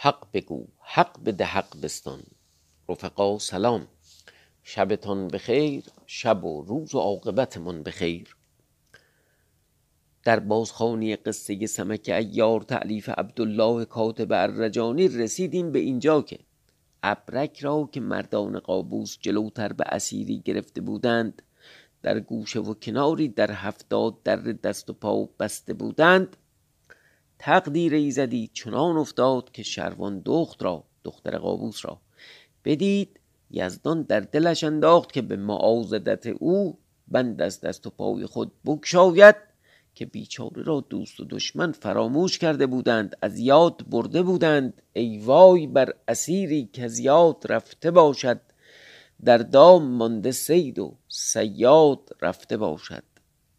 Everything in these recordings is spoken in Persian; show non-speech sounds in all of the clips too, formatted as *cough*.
حق بگو حق بده حق بستان. رفقا سلام. شبتان بخیر شب و روز و عاقبتمان بخیر. در بازخوانی قصه سمک ایار تعلیف عبدالله کاتب الرجانی رسیدیم به اینجا که ابرک را که مردان قابوس جلوتر به اسیری گرفته بودند در گوشه و کناری در هفتاد در دست و پا بسته بودند. تقدیر ایزدی چنان افتاد که شروان دخت را دختر قابوس را. بدید یزدان در دلش انداخت که به معاضدت او بند از دست و پای خود بگشاید که بیچاره را دوست و دشمن فراموش کرده بودند از یاد برده بودند. ای وای بر اسیری که از یاد رفته باشد در دام مانده سید و سیاد رفته باشد.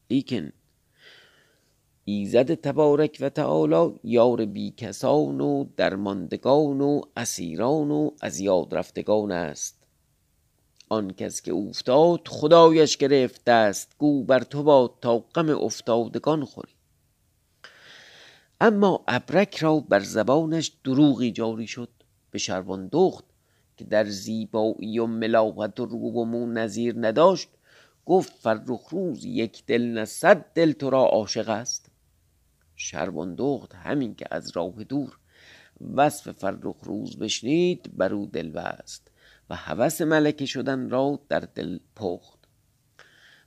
لیکن ایزد تبارک و تعالی یار بیکسان و درماندگان و اسیران و از یاد رفتگان است. آن کس که افتاد خدایش گرفت دست گو بر تو باد تا غم افتادگان خوری. اما ابرک را بر زبانش دروغی جاری شد به شروان دخت که در زیبایی و ملاحت و رو و نظیر نداشت گفت فرخ روز یک دل نه صد دل تو را عاشق است. شروان دخت همین که از راه دور. وصف فرخ روز بشنید بر او دل بست و هوس ملکه شدن را در دل پخت.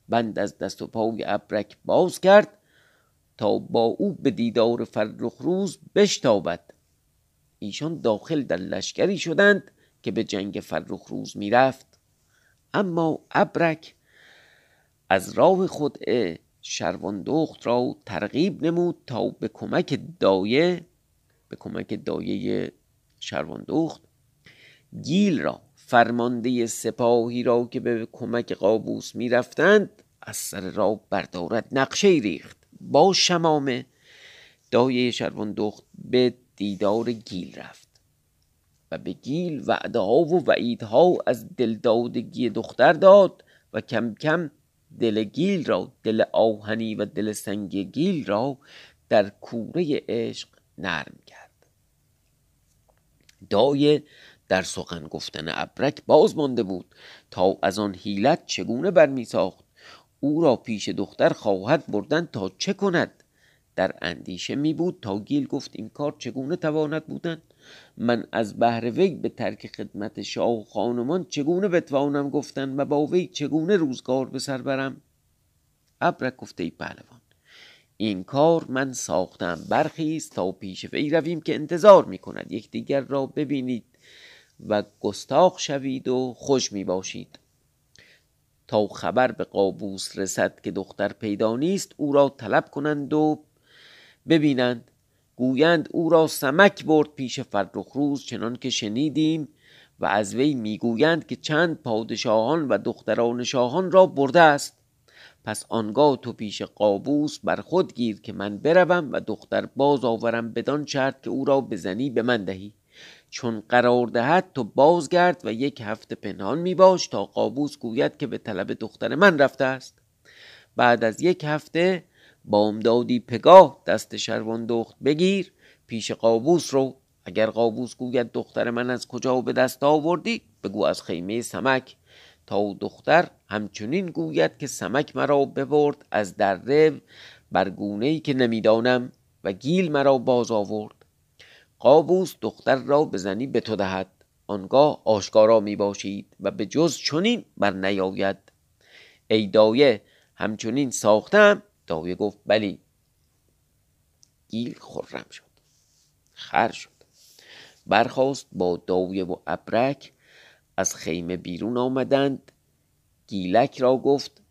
بند از دست و پای ابرک باز کرد تا با او به دیدار فرخ روز بشتابد. ایشان داخل در لشکری شدند که به جنگ فرخ روز می‌رفت. اما ابرک از راه خدعه شروان دخت را ترغیب نمود تا به کمک دایه به کمک دایه شروان دخت گیل را فرمانده سپاهی را که به کمک قابوس می‌رفتند از سر را بردارد نقشه ریخت. با شمامه دایه شروان دخت به دیدار گیل رفت و به گیل وعده ها و وعیدها از دلدادگی دختر داد و کم کم دل گیل را دل آهنی و دل سنگی گیل را در کوره عشق نرم کرد. دایه در سخن گفتن ابرک باز مانده بود تا از آن حیلت چگونه برمی ساخت او را پیش دختر خواهد بردن تا چه کند؟ در اندیشه می بود تا گیل گفت این کار چگونه تواند بودن؟ من از بهر وی به ترک خدمت شاه و خانمان چگونه بتوانم گفتن و با وی چگونه روزگار به سر برم؟ ابرک گفته ای پهلوان این کار من ساختم برخیست تا پیش وی رویم که انتظار می کند یکدیگر را ببینید و گستاخ شوید و خوش می باشید تا خبر به قابوس رسد که دختر پیدا نیست او را طلب کنند و ببینند. گویند او را سمک برد پیش فرخ روز چنان که شنیدیم و از وی می‌گویند که چند پادشاهان و دختران شاهان را برده است. پس آنگاه تو پیش قابوس بر خود گیر که من بروم و دختر باز آورم بدان شرط که او را بزنی به من دهی. چون قرار دهد تو بازگرد و یک هفته پنهان می باش تا قابوس گوید که به طلب دختر من رفته است. بعد از یک هفته بامدادی پگاه دست شروان دخت بگیر پیش قابوس رو. اگر قابوس گوید دختر من از کجا به دست آوردی بگو از خیمه سمک. تا دختر همچنین گوید که سمک مرا ببرد از دره بر گونه ای که نمی‌دانم و گیل مرا باز آورد. قابوس دختر را بزنی به تو دهد. آنگاه آشکارا می باشید و به جز چنین بر نیاید. ای دایه همچنین ساختم دایه گفت بلی. گیل خرم شد. خر شد. برخواست با دایه و ابرک. از خیمه بیرون آمدند. گیلک را گفت.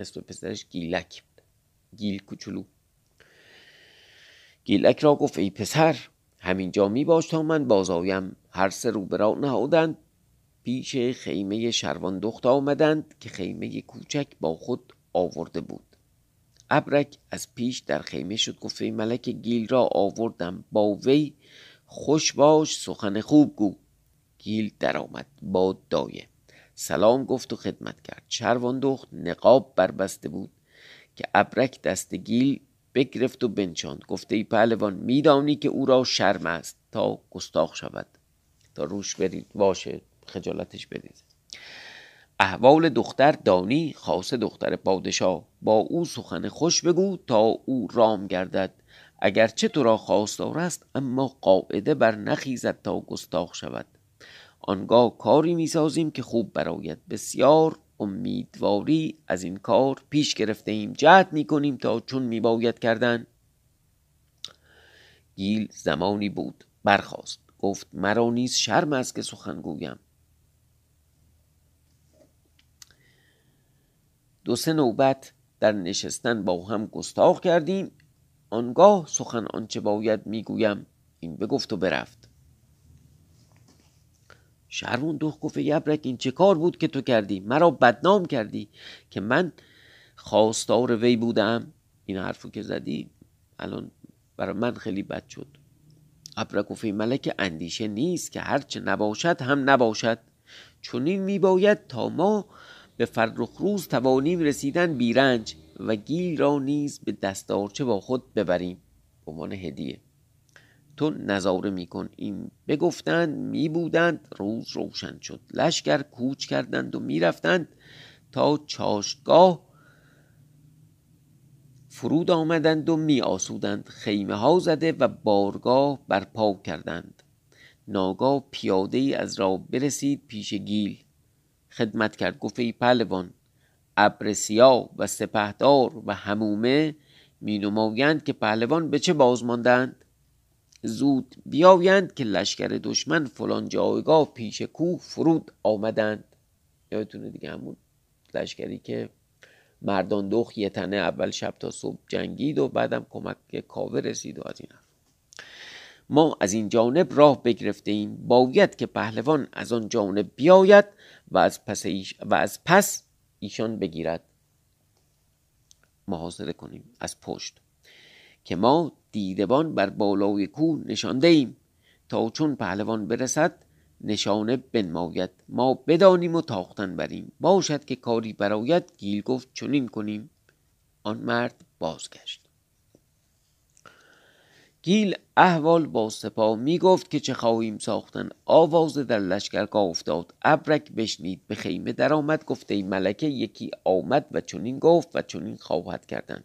اسم پسرش گیلک گیل کوچولو. گیلک را گفت ای پسر همینجا می باش تا من بازایم هر سه رو برا نهادند. پیش خیمه شروان دخت آمدند که خیمه کوچک با خود آورده بود. ابرک از پیش در خیمه شد. گفت ملک گیل را آوردم. با وی خوش باش سخن خوب گو. گیل درآمد با دایه. سلام گفت و خدمت کرد. شروان دخت نقاب بربسته بود که ابرک دست گیل بگرفت و بنشاند. گفته ای پهلوان میدانی که او را شرم است تا گستاخ شود. تا روش برید باشه خجالتش برید احوال دختر دانی خاص دختر پادشاه با او سخن خوش بگو تا او رام گردد. اگرچه تو را خواستار است اما قاعده بر نخیزد تا گستاخ شود. آنگاه کاری می‌سازیم که خوب براید بسیار امیدواری از این کار پیش گرفته ایم جهد می‌کنیم تا چون میباید کردن. گیل زمانی بود. برخاست. گفت مرا نیز شرم است که سخن گویم. دو سه نوبت در نشستن با هم گستاخ کردیم. آنگاه سخن آنچه باید می‌گویم این بگفت و برفت. شرمون دوخ گفت یبرک این چه کار بود که تو کردی؟ مرا بدنام کردی که من خواستار وی بودم؟ این حرفو که زدی الان برای من خیلی بد شد. ابرک گفت ملک اندیشه نیست که هرچه نباشد هم نباشد. چنین میباید تا ما به فرخ روز توانیم رسیدن بیرنج و گیل را نیز به دستارچه با خود ببریم. به عنوان هدیه. تو نظاره میکن این بگفتند میبودند روز روشن شد. لشکر کوچ کردند و می‌رفتند تا چاشتگاه فرود آمدند و می آسودند. خیمه ها زده و بارگاه برپا کردند. ناگاه پیاده ای از را برسید پیش گیل. خدمت کرد. گفت ای پهلوان ابر سیاه و سپهدار و همومه می نمایند که پهلوان به چه باز ماندند؟ زود بیایند که لشکر دشمن فلان جایگاه پیش کوه فرود آمدند. یادتونه دیگه همون لشکری که مردان دخ یه تنه اول شب تا صبح جنگید و بعدم کمک کاوه رسید و از این ما از این جانب راه بگرفته ایم باید که پهلوان از آن جانب بیاید و از پس, ایش و از پس ایشان بگیرد. محاصره کنیم از پشت. که ما دیدبان بر بالای کوه نشانده ایم تا چون پهلوان برسد نشانه بنماید. ما بدانیم و تاختن بریم. باشد که کاری براید گیل گفت چنین کنیم. آن مرد بازگشت. گیل احوال با سپاه می گفت که چه خواهیم ساختن. آواز در لشکرگاه افتاد. ابرک بشنید به خیمه درآمد. گفته ای ملکه یکی آمد و چنین گفت و چنین خواهد کردن.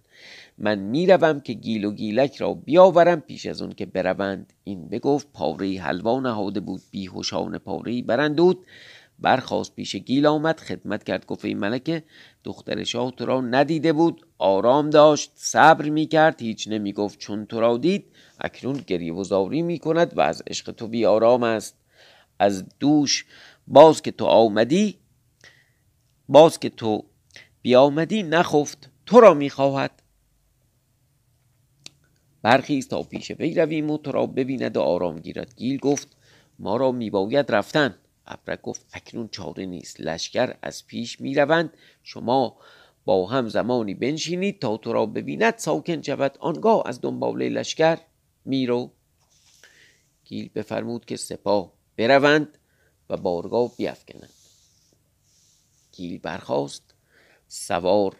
من می‌روم که گیل و گیلک را بیاورم پیش از اون که بروند. این بگفت پاره حلوا نهاده بود. بیهوشان پاره برندود. برخواست پیش گیل آمد خدمت کرد گفت ای ملکه. دختر شاه تو را ندیده بود آرام داشت صبر می کرد هیچ نمی گفت چون تو را دید اکنون گریه و زاری می کند و از عشق تو بی آرام است. از دوش باز که تو آمدی باز که تو بیامدی نخفت تو را می‌خواهد. برخیز تا پیش وی رویم و تو را ببیند و آرام گیرد. گیل گفت ما را میباید رفتن. ابرک گفت اکنون چاره نیست. لشکر از پیش می‌روند. شما با هم زمانی بنشینید تا تو را ببیند ساکن شود. آنگاه از دنباله لشکر میرو. گیل بفرمود که سپاه بروند و بارگاه بیافکنند گیل برخاست. سوار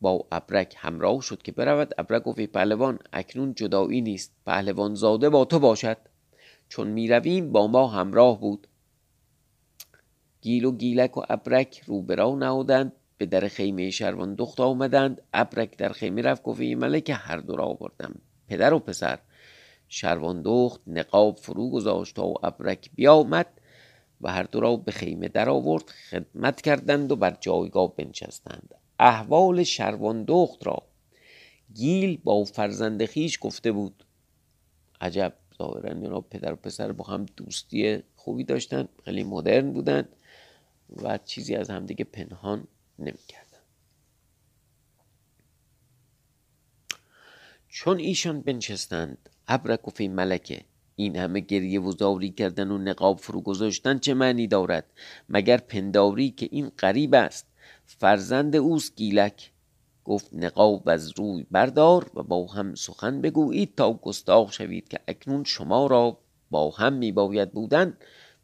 با ابرک همراه شد که برود. ابرک گفت پهلوان اکنون جدایی نیست. پهلوان زاده با تو باشد. چون می‌رویم با ما همراه بود. گیل و گیلک و ابرک روبرا نهادند. به در خیمه شروان دخت آمدند. ابرک در خیمه رفت گفت ملک هر دو را آوردم. پدر و پسر. شروان دخت نقاب فرو گذاشت و ابرک بیامد و هر دو را به خیمه در آورد. خدمت کردند و بر جایگاه بنشستند. احوال شروان دخت را گیل با فرزند خیش گفته بود. عجب ظاهرا اینا پدر و پسر با هم دوستی خوبی داشتن خیلی مدرن بودن. و چیزی از همدیگه پنهان نمی‌کردن. چون ایشان بنشستند ابرک و ملکه این همه گریه و زاری کردن و نقاب فرو گذاشتن چه معنی دارد؟ مگر پنداری که این غریب است فرزند اوست گیلک؟ گفت نقاب از روی بردار و با هم سخن بگویید تا گستاخ شوید که اکنون شما را با هم میباید بودن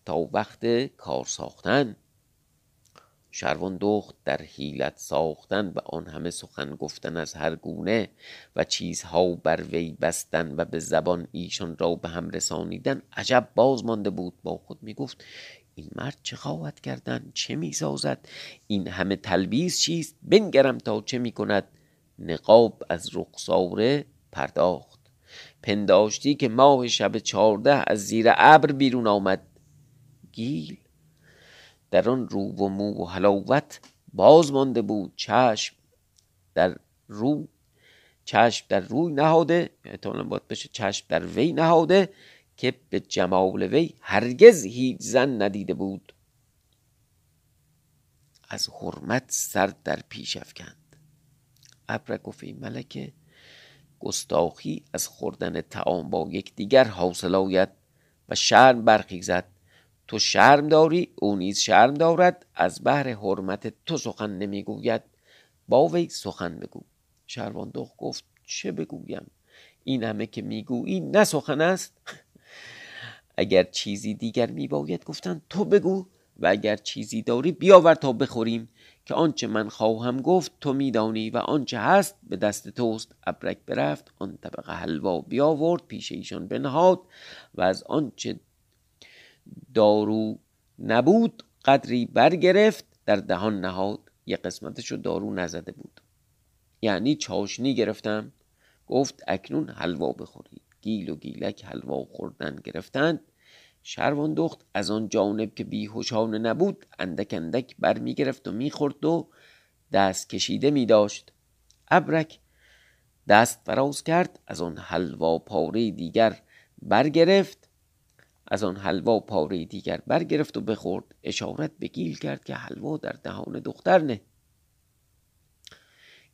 تا وقت کار ساختن. شروان دخت در حیلت ساختن و آن همه سخن گفتن از هر گونه و چیزها بر وی بستن و به زبان ایشان را به هم رسانیدن عجب باز مانده بود. با خود می گفت این مرد چه خواهد کردن؟ چه می سازد این همه تلبیس چیست؟ بنگرم تا چه می کند نقاب از رخساره پرداخت. پنداشتی که ماه شب چارده از زیر ابر بیرون آمد. گیل؟ در آن رو و مو و حلاوت باز مانده بود چشم در رو. چشم در روی نهاده احتمالا باید بشه چشم در وی نهاده که به جمال وی هرگز هیچ زن ندیده بود. از حرمت سر در پیش افکند. ابرک گفت ملکه گستاخی از خوردن تعام با یکدیگر حاصل آید و شرم برخیزد. تو شرم داری او نیز شرم دارد. از بهر حرمت تو سخن نمی‌گوید. با وی سخن بگو. شرواندخ گفت چه بگویم؟ این همه که می‌گویی نه سخن است. اگر چیزی دیگر میباید گفتن تو بگو و اگر چیزی داری بیاور تا بخوریم. که آنچه من خواهم گفت تو میدانی و آنچه هست به دست توست. ابرک برفت آن طبقه حلوا بیاورد پیش ایشان بنهاد و از آنچه دارو نبود قدری برگرفت در دهان نهاد یه قسمتش رو دارو نزده بود. یعنی چاشنی گرفتم گفت اکنون حلوا بخورید گیل و گیلک حلوا خوردن گرفتند شروان دخت از آن جانب که بیهوشانه نبود اندک اندک بر می گرفت و می‌خورد و دست کشیده می داشت ابرک دست فراز کرد از آن حلوا پاره دیگر برگرفت. از آن حلوا پاره دیگر برگرفت و بخورد. اشارت به گیل کرد که حلوا در دهان دختر نه.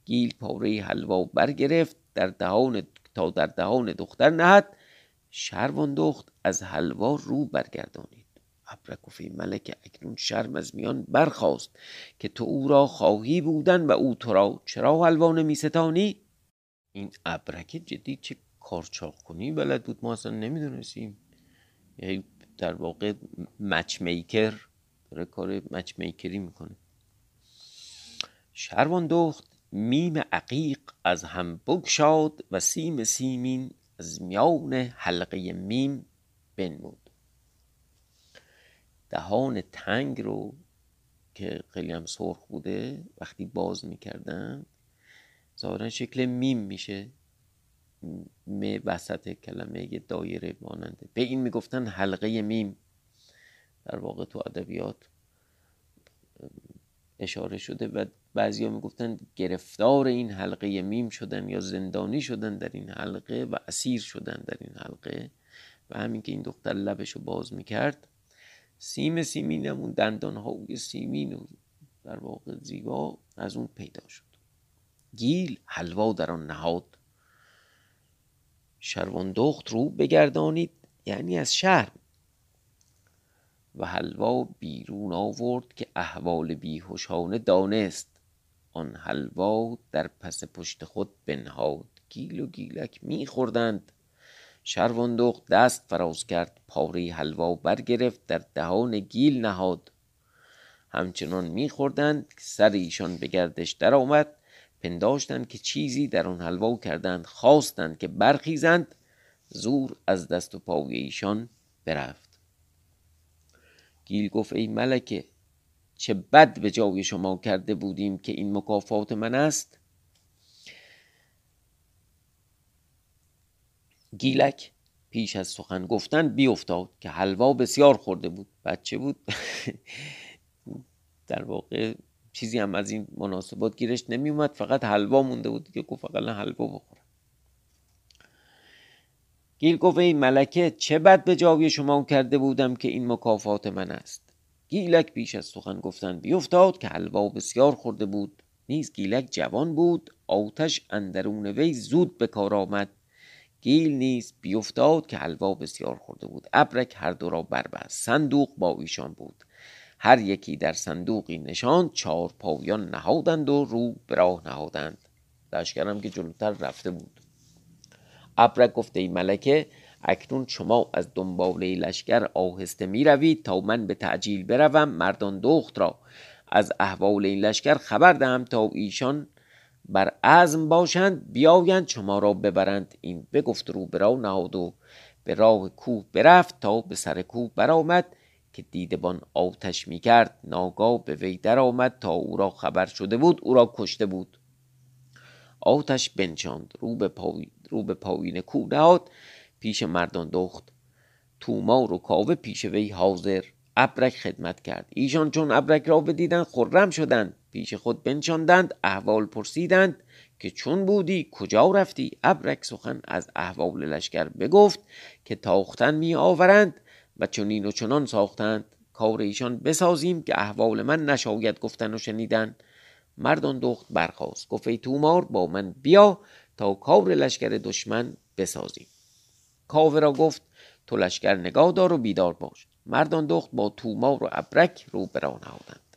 گیل پاره حلوا برگرفت در دهان تا در دهان دختر نهد. شروان دخت از حلوا رو برگردانید. ابرکوفی ملک اکنون شرم از میان برخاست که تو او را خواهی بودن و او تو را چرا حلوا نمی ستانی این ابرک جدی چه کارچاق کنی بلد بود ما اصلا نمی‌دونستیم. یعنی در واقع مچ میکر داره کار matchmaker ی می‌کنه. شروان دخت میم عقیق از هم بگشاد و سین سیمین از میان حلقه میم بنمود. دهان تنگ رو که خیلی هم سرخ بوده وقتی باز می‌کردن ظاهرا شکل میم میشه. م وسط کلمه یه دایره ماننده. به این می‌گفتن حلقه میم. در واقع تو ادبیات اشاره شده و بعضیا می‌گفتن گرفتار این حلقه میم شدن یا زندانی شدن در این حلقه و اسیر شدن در این حلقه. و همین که این دختر لبشو باز می‌کرد سیم سیمین همون دندان های سیمین و در واقع زیبا از اون پیدا شد. گیل حلوا در آن نهاد. شروان دخت رو بگردانید یعنی از شهر. و حلوا بیرون آورد که احوال بیهوشانه دانست. آن حلوا در پس پشت خود بنهاد. گیل و گیلک میخوردند. شروان دخت دست فراز کرد پاره حلوا برگرفت در دهان گیل نهاد. همچنان میخوردند سر ایشان به گردش درآمد. پنداشتند که چیزی در آن حلوا کردند خواستند که برخیزند زور از دست و پای ایشان برفت. گیل گفت ای ملکه چه بد به جای شما کرده بودیم که این مکافات من است؟ گیلک پیش از سخن گفتن بیافتاد که حلوا بسیار خورده بود. بچه بود؟ *laughs* در واقع چیزی هم از این مناسبات گیرش نمی اومد فقط حلوا مونده بود که گفت فقط حلوا بخورم. گیل گفت ای ملکه چه بد به جای شما کرده بودم که این مکافات من است؟ گیلک پیش از سخن گفتن بیفتاد که حلوا بسیار خورده بود. نیز گیلک جوان بود آتش اندرون وی زود به کار آمد. گیل نیز بیفتاد که حلوا بسیار خورده بود. ابرک هر دو را بربست صندوق با ایشان بود. هر یکی در صندوقی نشان چهار پایان نهادند و رو به راه نهادند. لشکرم که جلوتر رفته بود. ابرک گفته ای ملکه اکنون شما از دنباله لشکر آهسته می روید تا من به تعجیل بروم. مردان دخت را از احوال این لشکر خبر دهم تا ایشان بر عزم باشند بیایند شما را ببرند. این بگفت رو برا نهاد و به راه کوه برفت تا به سر کوه برآمد. که دیدبان آتش می کرد ناگاه به وی در آمد تا او را خبر شده بود او را کشته بود. آتش بنشاند رو به, پای... رو به پایین کوه نهاد پیش مردان دخت. تومار و کاوه پیش وی حاضر ابرک خدمت کرد. ایشان چون ابرک را بدیدند خرم شدند. پیش خود بنشاندند احوال پرسیدند که چون بودی کجا رفتی؟ ابرک سخن از احوال لشکر بگفت که تاختن می آورند و چنین و چنان ساختند. کار ایشان بسازیم که احوال من نشاید گفتن و شنیدن. مردان دخت برخواست گفت ای تومار با من بیا تا کار لشکر دشمن بسازیم. کاوه را گفت تو لشکر نگاه دار و بیدار باش. مردان دخت با تومار و ابرک رو برا نهادند.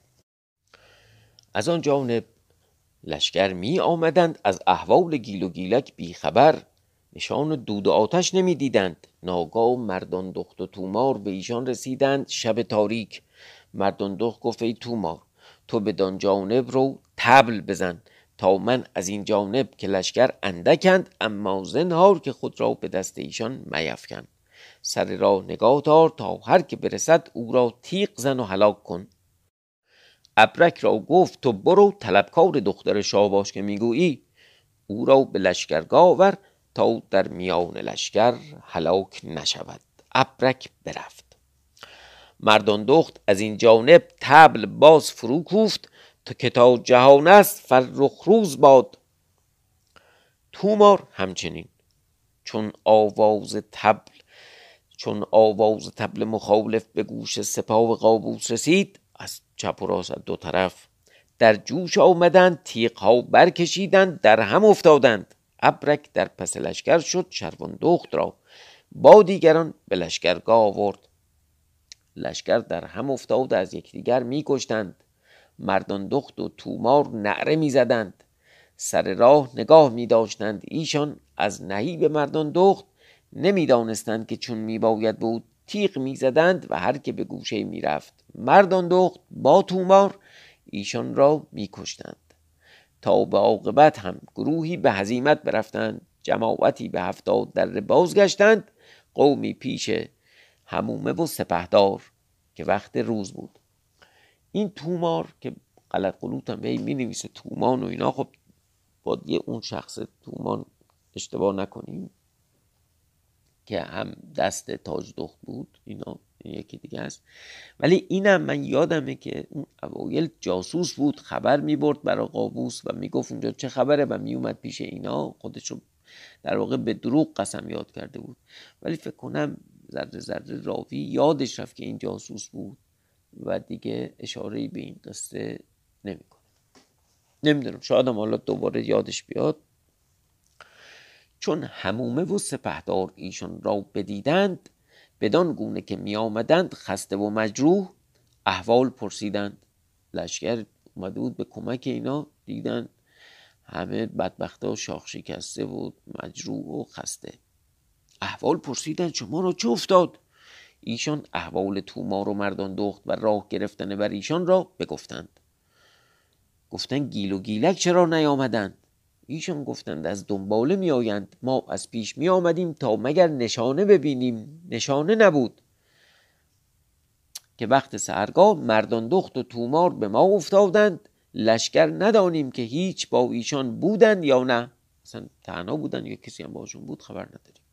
از آن جانب لشکر می آمدند از احوال گیل و گیلک بیخبر نشان دود و آتش نمی دیدند ناگاه مردان دخت و تومار به ایشان رسیدند شب تاریک. مردان دخت گفت ای تومار تو بدان جانب رو تبل بزن تا من از این جانب که لشکر اندکند اما زنهار که خود را به دست ایشان میفکن سر را نگاه دار تا هر که برسد او را تیغ زن و هلاک کن. ابرک را گفت تو برو طلبکار دختر شاه که می‌گویی. او را به لشکرگاه آور تا در میان لشکر هلاک نشود. ابرک برفت. مردان دخت از این جانب تبل باز فرو کوفت تا کتاب جهان است فرخ روز باد. تومار همچنین چون آواز تبل چون آواز تبل مخالف به گوش سپاه قابوس رسید از چپ و راست دو طرف در جوش آمدند تیغ برکشیدند در هم افتادند. ابرک در پس لشکر شد شروان دخت را با دیگران به لشکرگاه آورد. لشکر در هم افتاد از یکدیگر میکشتند. مردان دخت و تومار نعره می‌زدند. سر راه نگاه می داشتند ایشان از نهیب مردان دخت نمی‌دانستند که چون میباید بود تیغ می‌زدند و هر که به گوشه می‌رفت. مردان دخت با تومار ایشان را میکشتند. تا به عاقبت هم گروهی به هزیمت برفتند جماعتی به هفتاد در بازگشتند قومی پیش همومه و سپهدار که وقت روز بود. این تومار که غلط قلوت هم می نویسه تومان و اینا خب با یه اون شخص تومان اشتباه نکنیم که هم دست تاج دخت بود اینا یکی دیگه است. ولی اینم من یادمه که اون اوایل جاسوس بود خبر می برد برای قابوس و می‌گفت اونجا چه خبره و میومد پیش اینا. خودش رو در واقع به دروغ قسم یاد کرده بود. ولی فکر کنم ذره ذره راوی یادش رفت که این جاسوس بود و دیگه اشاره به این قصه نمی‌کنه. نمی‌دونم شاید حالا دوباره یادش بیاد. چون همومه و سپهدار ایشان را بدیدند بدان گونه که می آمدند خسته و مجروح احوال پرسیدند. لشکر اومده بود به کمک اینا دیدن همه بدبختا شاخ شکسته بود مجروح و خسته. احوال پرسیدند شما را چه افتاد؟ ایشان احوال تومار و مردان دخت و راه گرفتن بر ایشان را بگفتند. گفتن گیل و گیلک چرا نیامدند؟ ایشان گفتند از دنباله می آیند ما از پیش می آمدیم تا مگر نشانه ببینیم. نشانه نبود. که وقت سرگاه مردان دخت و تومار به ما افتادند. لشکر ندانیم که هیچ با ایشان بودند یا نه. مثلا تنها بودند یا کسی هم باشون بود خبر نداریم.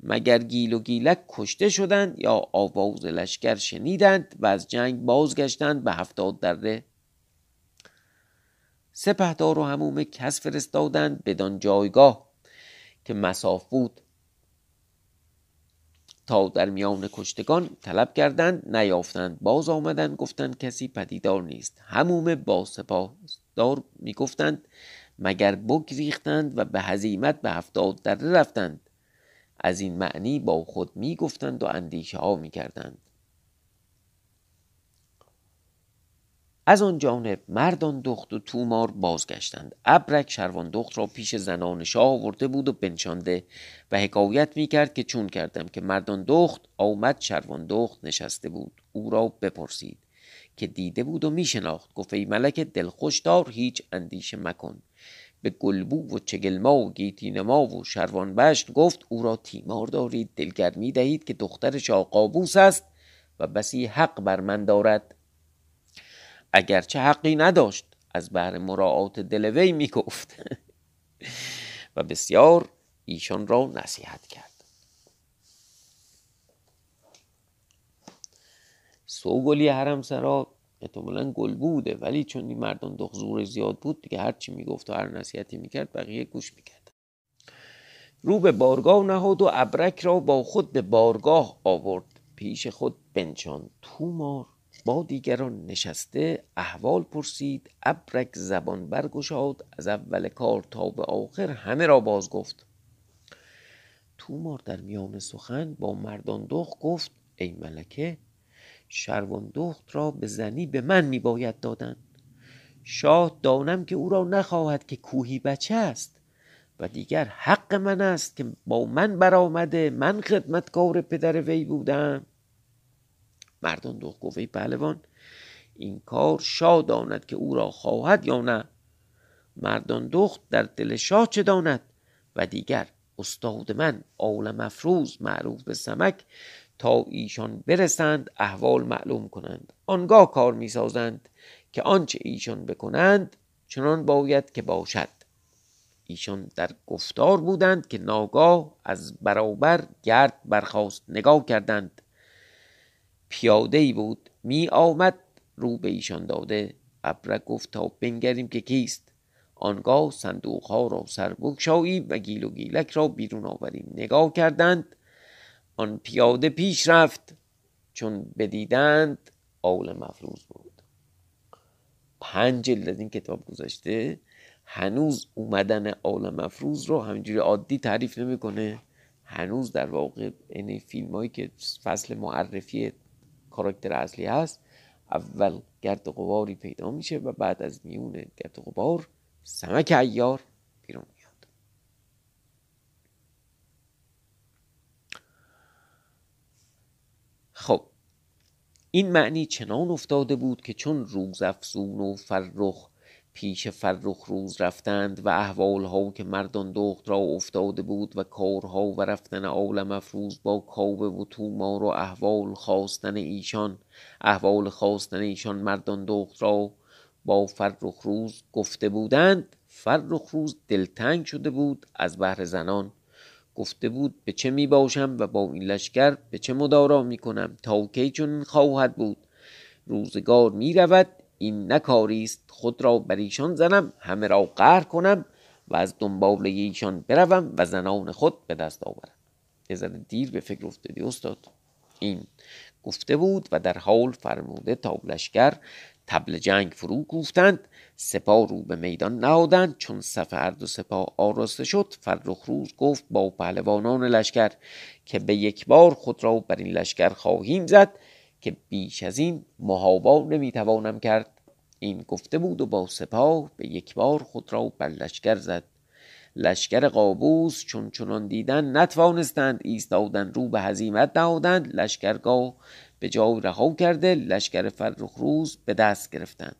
مگر گیل و گیلک کشته شدند یا آواز لشکر شنیدند و از جنگ بازگشتند به هفتاد دره؟ سپهدار و همومه کس فرستادند بدان جایگاه که مساف بود. تا در میان کشتگان طلب کردند نیافتند باز آمدند گفتند کسی پدیدار نیست. همومه با سپاه دار می‌گفتند مگر بگریختند و به هزیمت به هفتاد دره رفتند. از این معنی با خود می‌گفتند و اندیشه ها می‌کردند. از آن جانب مردان دخت و تومار بازگشتند. ابرک شروان دخت را پیش زنان شاه آورده بود و بنشانده و حکایت می‌کرد که چون کردم که مردان دخت آمد شروان دخت نشسته بود. او را بپرسید که دیده بود و میشناخت گفت ای ملک دلخوش دار هیچ اندیشه مکن. به گلبو و چگلما و گیتینما و شروان بشت گفت او را تیمار دارید. دلگرمی دهید که دختر شاه قابوس است و بسی حق بر من دارد. اگرچه حقی نداشت از بهر مراعات دل وی می‌گفت. و بسیار ایشان را نصیحت کرد. سوگلی حرم سرا احتمالا گل بوده ولی چون این مردان دخ زور زیاد بود دیگه هرچی می‌گفت و هر نصیحتی می‌کرد بقیه گوش می‌کرد رو به بارگاه نهاد و ابرک را با خود به بارگاه آورد. پیش خود بنشان تومار با دیگران نشسته احوال پرسید ابرک زبان برگشاد از اول کار تا به آخر همه را باز گفت. تومار در میان سخن با مردان دخ گفت ای ملکه شروان دخت را به زنی به من می باید دادن. شاه دانم که او را نخواهد که کوهی بچه است و دیگر حق من است که با من برآمده من خدمتکار پدر وی بودم. مردان دخت گفت پهلوان. این کار شاه داند که او را خواهد یا نه. مردان دخت در دل شاه چه داند؟ و دیگر استاد من آل مفروز معروف به سمک تا ایشان برسند احوال معلوم کنند. آنگاه کار می‌سازند که آنچه ایشان بکنند چنان باید که باشد. ایشان در گفتار بودند که ناگاه از برابر گرد برخواست نگاه کردند. پیاده ای بود. می آمد رو به ایشان داده. ابرک گفت تا بنگریم که کیست. آنگاه صندوق ها را سر بگشاییم و گیل و گیلک را بیرون آوریم. نگاه کردند. آن پیاده پیش رفت. چون بدیدند آول مفروض بود. پنج جلد از این کتاب گذاشته هنوز اومدن آول مفروض رو همینجوری عادی تعریف نمی‌کنه. هنوز در واقع این فیلم هایی که فصل معرفی کاراکتر اصلی هست. اول گرد غباری پیدا میشه و بعد از میون گرد غبار سمک ایار بیرون خب این معنی چنان افتاده بود که چون روز افزون و فرخ پیش فرخ روز رفتند و احوالها که مردان دخت را افتاده بود و کارها و رفتن عالم افروز با کاوه و تومار و احوال خواستن ایشان احوال خواستن ایشان مردان دخت را با فرخ روز گفته بودند. فرخ روز دلتنگ شده بود از بهر زنان. گفته بود به چه می باشم و با این لشکر به چه مدارا می کنم تا کی چون خواهد بود؟ روزگار می رود این نکاری است خود را بر ایشان زنم همه را قهر کنم و از دنبال ایشان بروم و زنان خود به دست آورم. یه ذره دیر به فکر افتادی استاد. این گفته بود و در حال فرموده تا لشکر تبل جنگ فرو کوفتند سپاه رو به میدان نهادند چون صف هر دو سپاه آراسته شد فرخ روز گفت با پهلوانان لشکر که به یک بار خود را بر این لشکر خواهیم زد که بیش از این محابا نمی‌توانم کرد. این گفته بود و با سپاه به یک بار خود را بر لشکر زد. لشکر قابوس چون چنان دیدن نتوانستند ایستادن رو به هزیمت نهادند. لشکرگاه به جای رها کرده لشکر فرخ روز به دست گرفتند.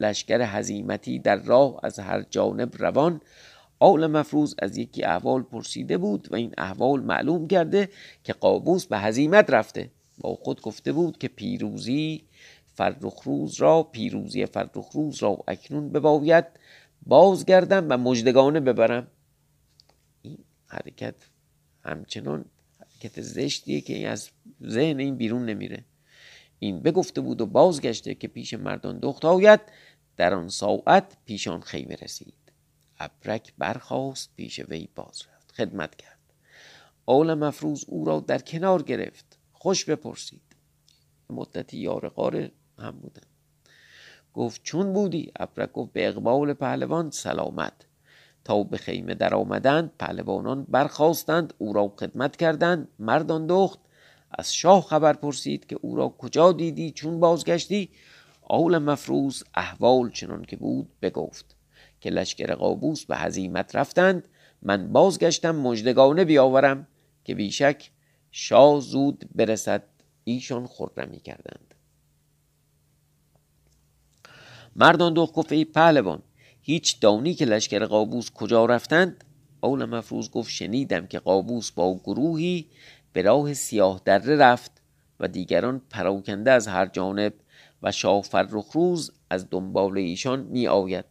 لشکر هزیمتی در راه از هر جانب روان. آل مفروض از یکی احوال پرسیده بود و این احوال معلوم کرده که قابوس به هزیمت رفته. با خود گفته بود که پیروزی فرخروز را پیروزی فرخروز را اکنون بباید بازگردم و مجدگانه ببرم. این حرکت همچنان حرکت زشتیه که از ذهن این بیرون نمیره. این بگفته بود و بازگشته که پیش مردان دخت آید. در آن ساعت پیش آن خیمه رسید. ابرک برخاست پیش وی باز رفت. خدمت کرد. آل مفروض او را در کنار گرفت. خوش بپرسید. مدتی یار قاره هم بودن گفت چون بودی؟ ابرک گفت به اقبال پهلوان سلامت. تا به خیمه در آمدند پهلوانان برخواستند او را خدمت کردند مردان دخت از شاه خبر پرسید که او را کجا دیدی؟ چون بازگشتی؟ آول مفروض احوال چنان که بود بگفت که لشکر قابوس به هزیمت رفتند. من بازگشتم مجدگانه بیاورم که بیشک شاه زود برسد ایشان خرمی کردند. مردان دو گفت پهلوان هیچ دانی که لشکر قابوس کجا رفتند؟ اول مفروض گفت شنیدم که قابوس با گروهی به راه سیاه دره رفت و دیگران پراکنده از هر جانب و شاه فرخ روز از دنبال ایشان می آید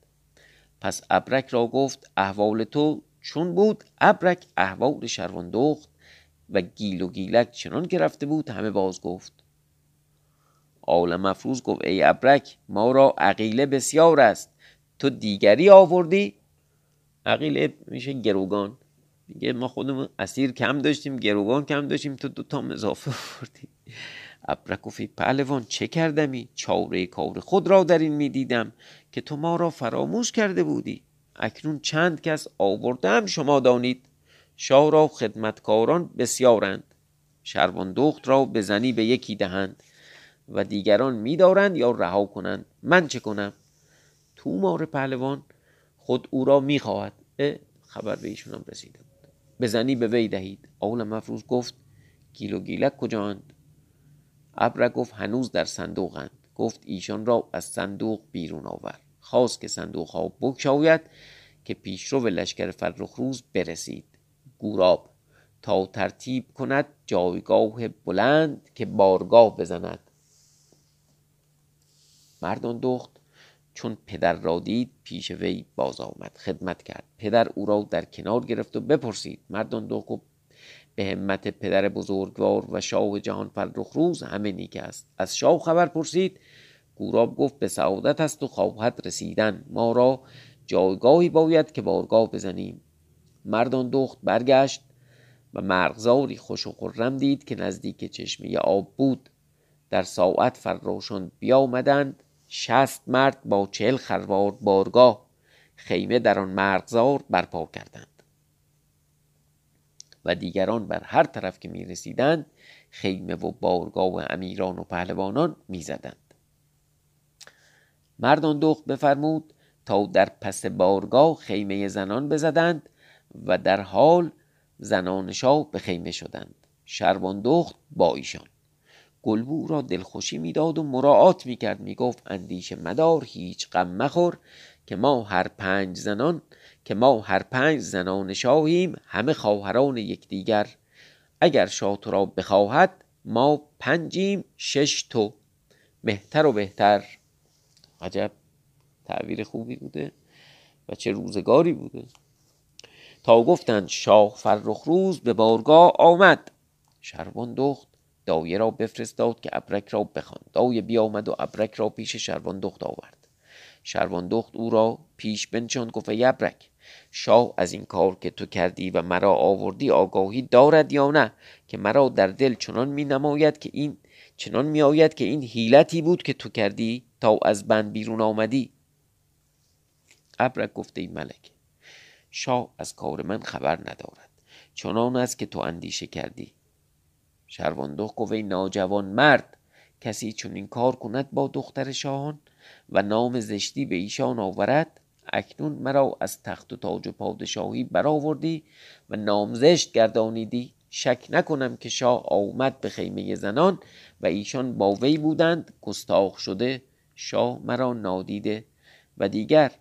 پس ابرک را گفت احوال تو چون بود؟ ابرک احوال شروندخت و گیل و گیلک چنان که رفته بود همه باز گفت. آل مفروض گفت ای ابرک ما را عقیله بسیار است. تو دیگری آوردی؟ عقیله میشه گروگان. میگه ما خودمون اسیر کم داشتیم گروگان کم داشتیم تو دوتا اضافه آوردی. ابرک گفت پهلوان چه کردمی؟ چاره کار خود را در این می‌دیدم که تو ما را فراموش کرده بودی. اکنون چند کس آوردم شما دانید. شاه را خدمتکاران بسیارند. دخت را بزنی به یکی دهند و دیگران میدارند یا رها کنند. من چه کنم؟ تومار پهلوان خود او را می‌خواهد. خبر به ایشون رسیده بود. بزنی به وی دهید. اول مفروض گفت گیل و گیلک کجاند؟ ابرک گفت هنوز در صندوقند گفت ایشان را از صندوق بیرون آور. خواست که صندوق ها بکشاید که پیشرو لشکر فرخ روز برسید. گوراب تا ترتیب کند جایگاه بلند که بارگاه بزند. مردان دخت چون پدر را دید پیش وی باز آمد خدمت کرد. پدر او را در کنار گرفت و بپرسید. مردان دخت به همت پدر بزرگوار و شاه جهان فرخ روز همه نیک است. از شاه خبر پرسید. گوراب گفت به سعادت است و خواهد رسیدن. ما را جایگاهی باید که بارگاه بزنیم. مردان دخت برگشت و مرغزاری خوش و خرم دید که نزدیک چشمه آب بود. در ساعت فراشان بیامدند. شست مرد با چهل خروار بارگاه خیمه در آن مرغزار برپا کردند. و دیگران بر هر طرف که می رسیدند خیمه و بارگاه و امیران و پهلوانان می زدند مردان دخت بفرمود تا در پس بارگاه خیمه زنان بزدند و در حال زنان شاه به خیمه شدند. شروان دخت با ایشان. گلبو را دلخوشی می‌داد و مراعات می‌کرد. می‌گفت اندیشه مدار هیچ غم مخور که ما هر پنج زنان که ما هر پنج زنان شاهیم همه خواهران یکدیگر. اگر شاه تو را بخواهد ما پنجیم شش تو. مهتر و بهتر. عجب. تعبیر خوبی بوده و چه روزگاری بوده. تا گفتند شاه فرخ روز به بارگاه آمد. شروان دخت دایه را بفرستاد که ابرک را بخواند دایه بیامد و ابرک را پیش شروان دخت آورد. شروان دخت او را پیش بنشاند گفت ابرک شاه از این کار که تو کردی و مرا آوردی آگاهی دارد یا نه؟ که مرا در دل چنان می نماید که این چنان می آید که این حیلتی بود که تو کردی تا از بند بیرون آمدی. ابرک گفته ای ملک شاه از کار من خبر ندارد. چنان است که تو اندیشه کردی. شرواندخ ای ناجوان مرد کسی چون این کار کند با دختر شاهان و نام زشتی به ایشان آورد؟ اکنون مرا از تخت و تاج و پادشاهی برآوردی و نامزشت گردانیدی. شک نکنم که شاه آمد به خیمه زنان و ایشان با وی بودند. گستاخ شده شاه مرا نادیده و دیگر.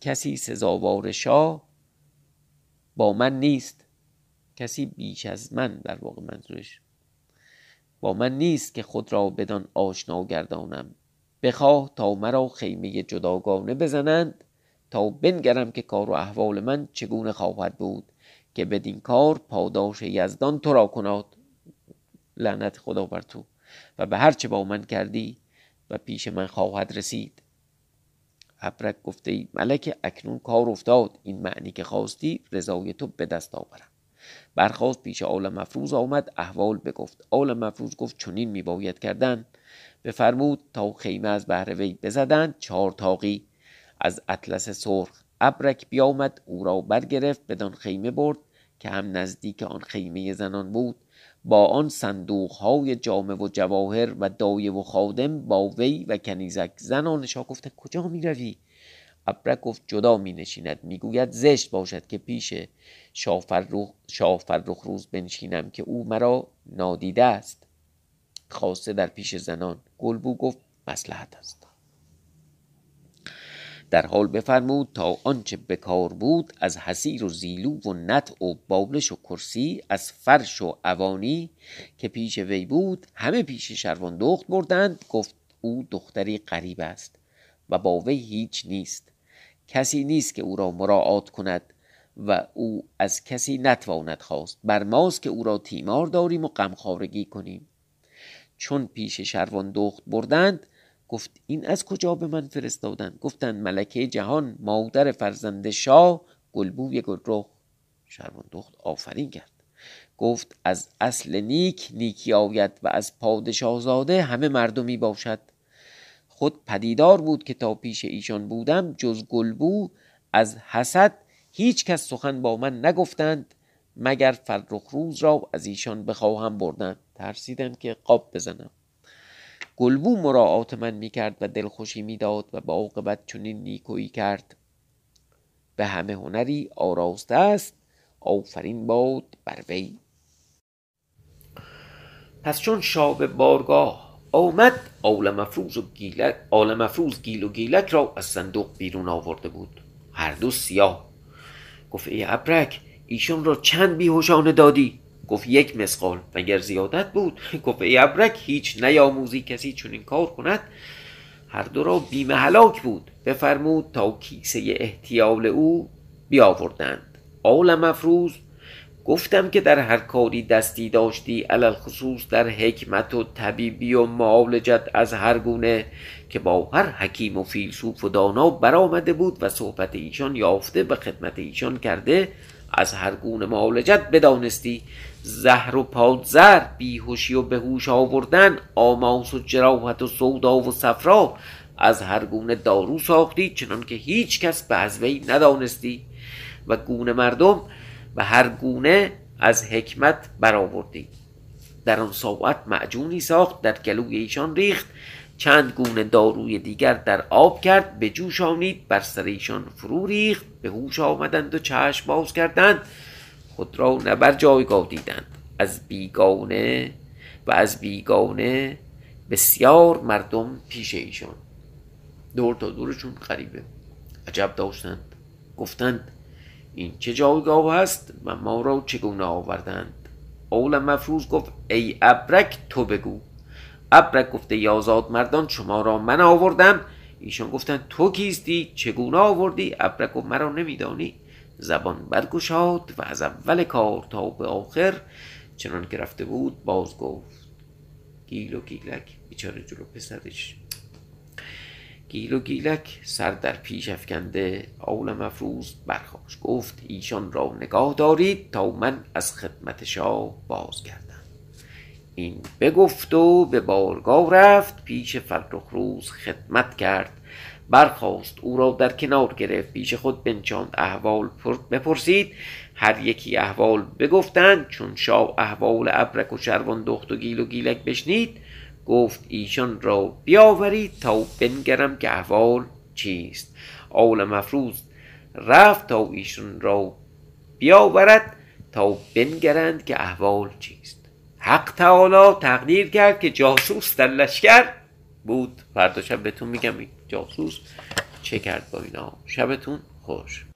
کسی سزاوار شاه با من نیست. کسی بیش از من در واقع منظورش. با من نیست که خود را بدان آشنا گردانم. بخواه تا مرا خیمه جداگانه بزنند تا بنگرم که کار و احوال من چگونه خواهد بود که بدین کار پاداش یزدان تو را کناد. لعنت خدا بر تو. و به هر چه با من کردی و پیش من خواهد رسید. ابرک گفته ای ملک اکنون کار افتاد. این معنی که خواستی رضای تو به دست آورم. برخواست پیش آل مفروض آمد احوال بگفت. آل مفروض گفت چنین میباید کردن. بفرمود تا خیمه از بهر وی بزدند چهار تاقی از اطلس سرخ ابرک بیامد. او را برگرفت بدان خیمه برد. که هم نزدیک آن خیمه زنان بود با آن صندوق های جامه و جواهر و دایه و خادم با وی و کنیزک زنانشا گفته کجا می روی؟ ابرک گفت جدا می نشیند می گوید زشت باشد که پیش شاه فرخ روز بنشینم که او مرا نادیده است. خواسته در پیش زنان. گلبو گفت مسلحت است. در حال بفرمود تا آنچه بکار بود از حسیر و زیلو و نطع و بالش و کرسی از فرش و اوانی که پیش وی بود همه پیش شروان دخت بردند گفت او دختری غریب است و با وی هیچ نیست. کسی نیست که او را مراعات کند و او از کسی نتواند خواست. بر ماست که او را تیمار داریم و غمخوارگی کنیم. چون پیش شروان دخت بردند گفت این از کجا به من فرستادند گفتند ملکه جهان مادر فرزند شاه گلبوی گلرخ. شروان دخت آفرین کرد. گفت از اصل نیک نیکی آید و از پادشاه زاده همه مردمی باشد. خود پدیدار بود که تا پیش ایشان بودم جز گلبو از حسد هیچ کس سخن با من نگفتند مگر فرخ روز را از ایشان بخواهم بردن؟ ترسیدم که قاب بزنم. گلبو مراعات من می‌کرد و دلخوشی می‌داد و با عاقبت چنین نیکویی کرد. به همه هنری آراسته است. آفرین باد بر وی. پس چون شاب بارگاه آمد عالم افروز و گیلک عالم افروز گیل و گیلک را از صندوق بیرون آورده بود. هر دو سیاه. گفت ای ابرک ایشون را چند بیهوشانه دادی؟ گفت یک مسقال مگر زیادت بود؟ گفت ای ابرک هیچ نیاموزی کسی چون این کار کند؟ هر دو را بیم هلاک بود. بفرمود تا کیسه احتیال او بیاوردند. عالم افروز گفتم که در هر کاری دستی داشتی علل خصوص در حکمت و طبیبی و معالجت از هر گونه که با هر حکیم و فیلسوف و دانا برآمده بود و صحبت ایشان یافته به خدمت ایشان کرده از هر گونه معالجت بدانستی. زهر و پادزر بیهوشی و بهوش آوردن آماس و جراحت و سودا و صفرا از هر گونه دارو ساختی چنان که هیچ کس به از وی ندانستی. و گونه مردم و هر گونه از حکمت برآوردی. در آن ساعت معجونی ساخت در گلوی ایشان ریخت. چند گونه داروی دیگر در آب کرد به جوش آنید بر سر ایشان فرو ریخت به هوش آمدند و چشم باز کردند. خود را نه بر جایگاه دیدند. از بیگانه و از بیگانه بسیار مردم پیش ایشان. دور تا دورشون غریبه. عجب داشتند. گفتند این چه جایگاه است و ما را چگونه آوردند؟ اول مفروض گفت ای ابرک تو بگو. ابرک گفته ای آزاد مردان شما را من آوردم. ایشان گفتند تو کیستی؟ چگونه آوردی؟ ابرک گفت مرا نمیدانی. زبان برگشاد و از اول کار تا به آخر. چنان که رفته بود باز گفت گیل و گیلک. بیچاره جلو پسرش. گیل و گیلک سر در پیش افکنده آول مفروض برخاش. گفت ایشان را نگاه دارید تا من از خدمت شاه باز گردم این بگفت و به بارگاه رفت پیش فرخ روز خدمت کرد. برخاست او را در کنار گرفت پیش خود بنشاند احوال بپرسید. هر یکی احوال بگفتند چون شاه احوال ابرک و شروان دخت و گیل و گیلک بشنید گفت ایشان را بیاورید تا بنگرم که احوال چیست. آول مفروض رفت تا ایشان را بیاورد تا بنگرند که احوال چیست. حق تعالی تقدیر کرد که جاسوس در لشکر بود. فردا شب بهتون میگم جاسوس چه کرد با اینا؟ شبتون خوش.